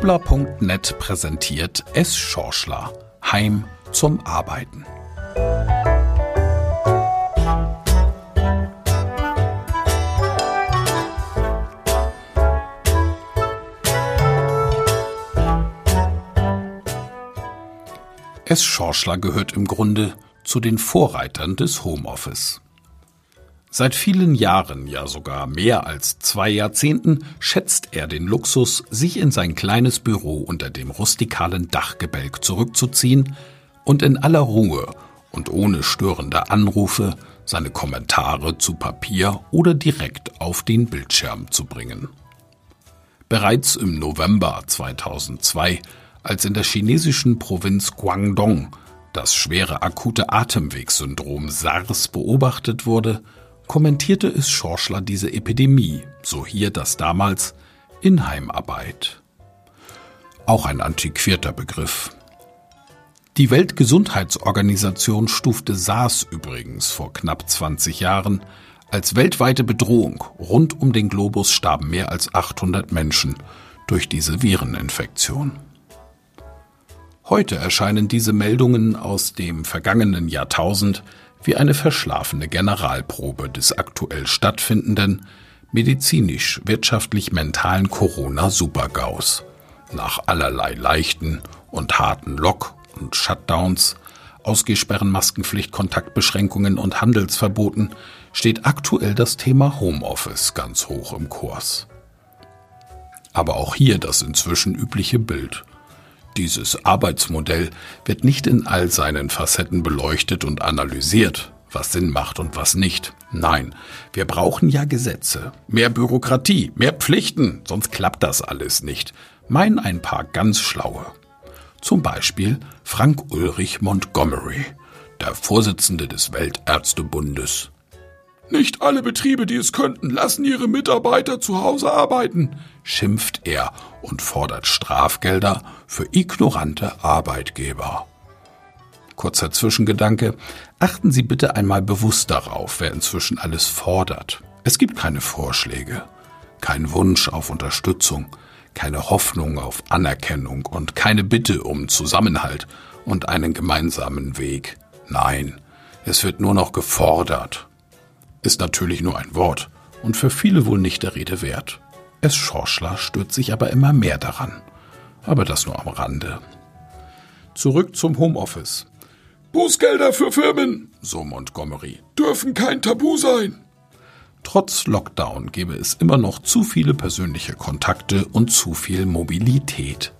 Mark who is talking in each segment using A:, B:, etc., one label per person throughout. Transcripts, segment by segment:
A: Schobler.net präsentiert S. Schorschler. Heim zum Arbeiten. S. Schorschler gehört im Grunde zu den Vorreitern des Homeoffice. Seit vielen Jahren, ja sogar mehr als zwei Jahrzehnten, schätzt er den Luxus, sich in sein kleines Büro unter dem rustikalen Dachgebälk zurückzuziehen und in aller Ruhe und ohne störende Anrufe seine Kommentare zu Papier oder direkt auf den Bildschirm zu bringen. Bereits im November 2002, als in der chinesischen Provinz Guangdong das schwere akute Atemwegssyndrom SARS beobachtet wurde, kommentierte es Schorschler diese Epidemie, so hier das damals, in Heimarbeit. Auch ein antiquierter Begriff. Die Weltgesundheitsorganisation stufte SARS übrigens vor knapp 20 Jahren als weltweite Bedrohung. Rund um den Globus starben mehr als 800 Menschen durch diese Vireninfektion. Heute erscheinen diese Meldungen aus dem vergangenen Jahrtausend wie eine verschlafene Generalprobe des aktuell stattfindenden medizinisch-wirtschaftlich-mentalen Corona-Supergaus. Nach allerlei leichten und harten Lock- und Shutdowns, Ausgesperren, Maskenpflicht, Kontaktbeschränkungen und Handelsverboten steht aktuell das Thema Homeoffice ganz hoch im Kurs. Aber auch hier das inzwischen übliche Bild. Dieses Arbeitsmodell wird nicht in all seinen Facetten beleuchtet und analysiert, was Sinn macht und was nicht. Nein, wir brauchen ja Gesetze, mehr Bürokratie, mehr Pflichten, sonst klappt das alles nicht, meinen ein paar ganz schlaue. Zum Beispiel Frank Ulrich Montgomery, der Vorsitzende des Weltärztebundes. Nicht alle Betriebe, die es könnten, lassen ihre Mitarbeiter zu Hause arbeiten, schimpft er und fordert Strafgelder für ignorante Arbeitgeber. Kurzer Zwischengedanke. Achten Sie bitte einmal bewusst darauf, wer inzwischen alles fordert. Es gibt keine Vorschläge, kein Wunsch auf Unterstützung, keine Hoffnung auf Anerkennung und keine Bitte um Zusammenhalt und einen gemeinsamen Weg. Nein, es wird nur noch gefordert ist natürlich nur ein Wort und für viele wohl nicht der Rede wert. Es Schorschler stürzt sich aber immer mehr daran. Aber das nur am Rande. Zurück zum Homeoffice. Bußgelder für Firmen, so Montgomery, dürfen kein Tabu sein. Trotz Lockdown gäbe es immer noch zu viele persönliche Kontakte und zu viel Mobilität.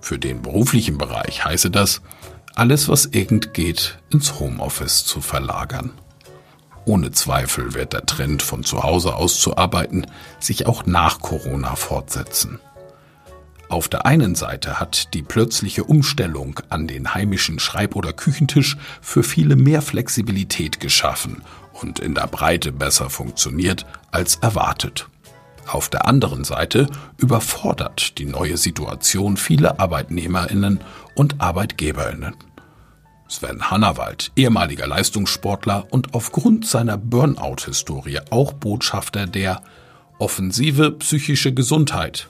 A: Für den beruflichen Bereich heiße das, alles was irgend geht, ins Homeoffice zu verlagern. Ohne Zweifel wird der Trend von zu Hause aus zu arbeiten sich auch nach Corona fortsetzen. Auf der einen Seite hat die plötzliche Umstellung an den heimischen Schreib- oder Küchentisch für viele mehr Flexibilität geschaffen und in der Breite besser funktioniert als erwartet. Auf der anderen Seite überfordert die neue Situation viele Arbeitnehmerinnen und Arbeitgeberinnen. Sven Hannawald, ehemaliger Leistungssportler und aufgrund seiner Burnout-Historie auch Botschafter der Offensive psychische Gesundheit.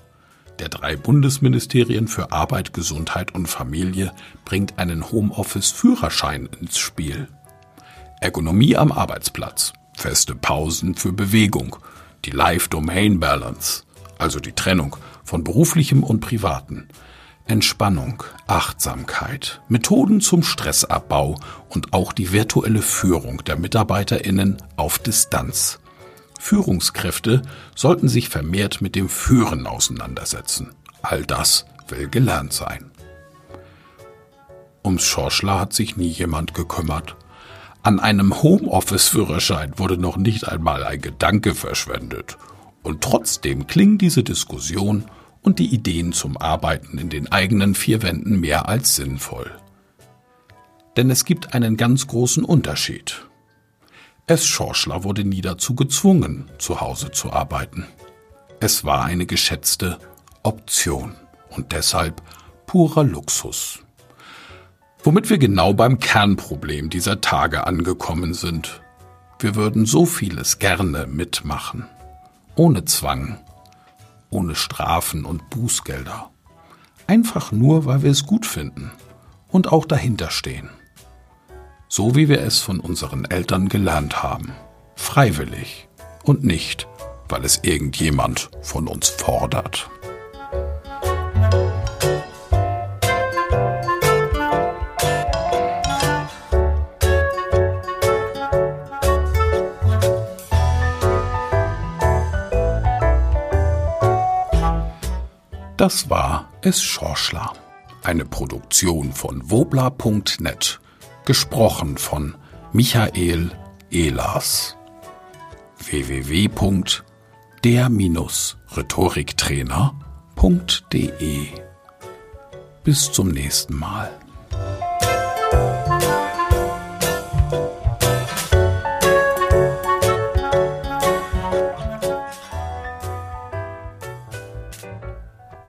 A: Der drei Bundesministerien für Arbeit, Gesundheit und Familie bringt einen Homeoffice-Führerschein ins Spiel. Ergonomie am Arbeitsplatz, feste Pausen für Bewegung, die Life-Domain-Balance, also die Trennung von beruflichem und privaten, Entspannung, Achtsamkeit, Methoden zum Stressabbau und auch die virtuelle Führung der Mitarbeiterinnen auf Distanz. Führungskräfte sollten sich vermehrt mit dem Führen auseinandersetzen. All das will gelernt sein. Ums Schorschler hat sich nie jemand gekümmert. An einem Homeoffice-Führerschein wurde noch nicht einmal ein Gedanke verschwendet. Und trotzdem klingt diese Diskussion und die Ideen zum Arbeiten in den eigenen vier Wänden mehr als sinnvoll. Denn es gibt einen ganz großen Unterschied. S. Schorschler wurde nie dazu gezwungen, zu Hause zu arbeiten. Es war eine geschätzte Option und deshalb purer Luxus. Womit wir genau beim Kernproblem dieser Tage angekommen sind. Wir würden so vieles gerne mitmachen, ohne Zwang ohne Strafen und Bußgelder. Einfach nur, weil wir es gut finden und auch dahinter stehen. So wie wir es von unseren Eltern gelernt haben. Freiwillig und nicht, weil es irgendjemand von uns fordert. Das war Es Schorschler, eine Produktion von wobla.net, gesprochen von Michael Ehlers. www.der-rhetoriktrainer.de Bis zum nächsten Mal.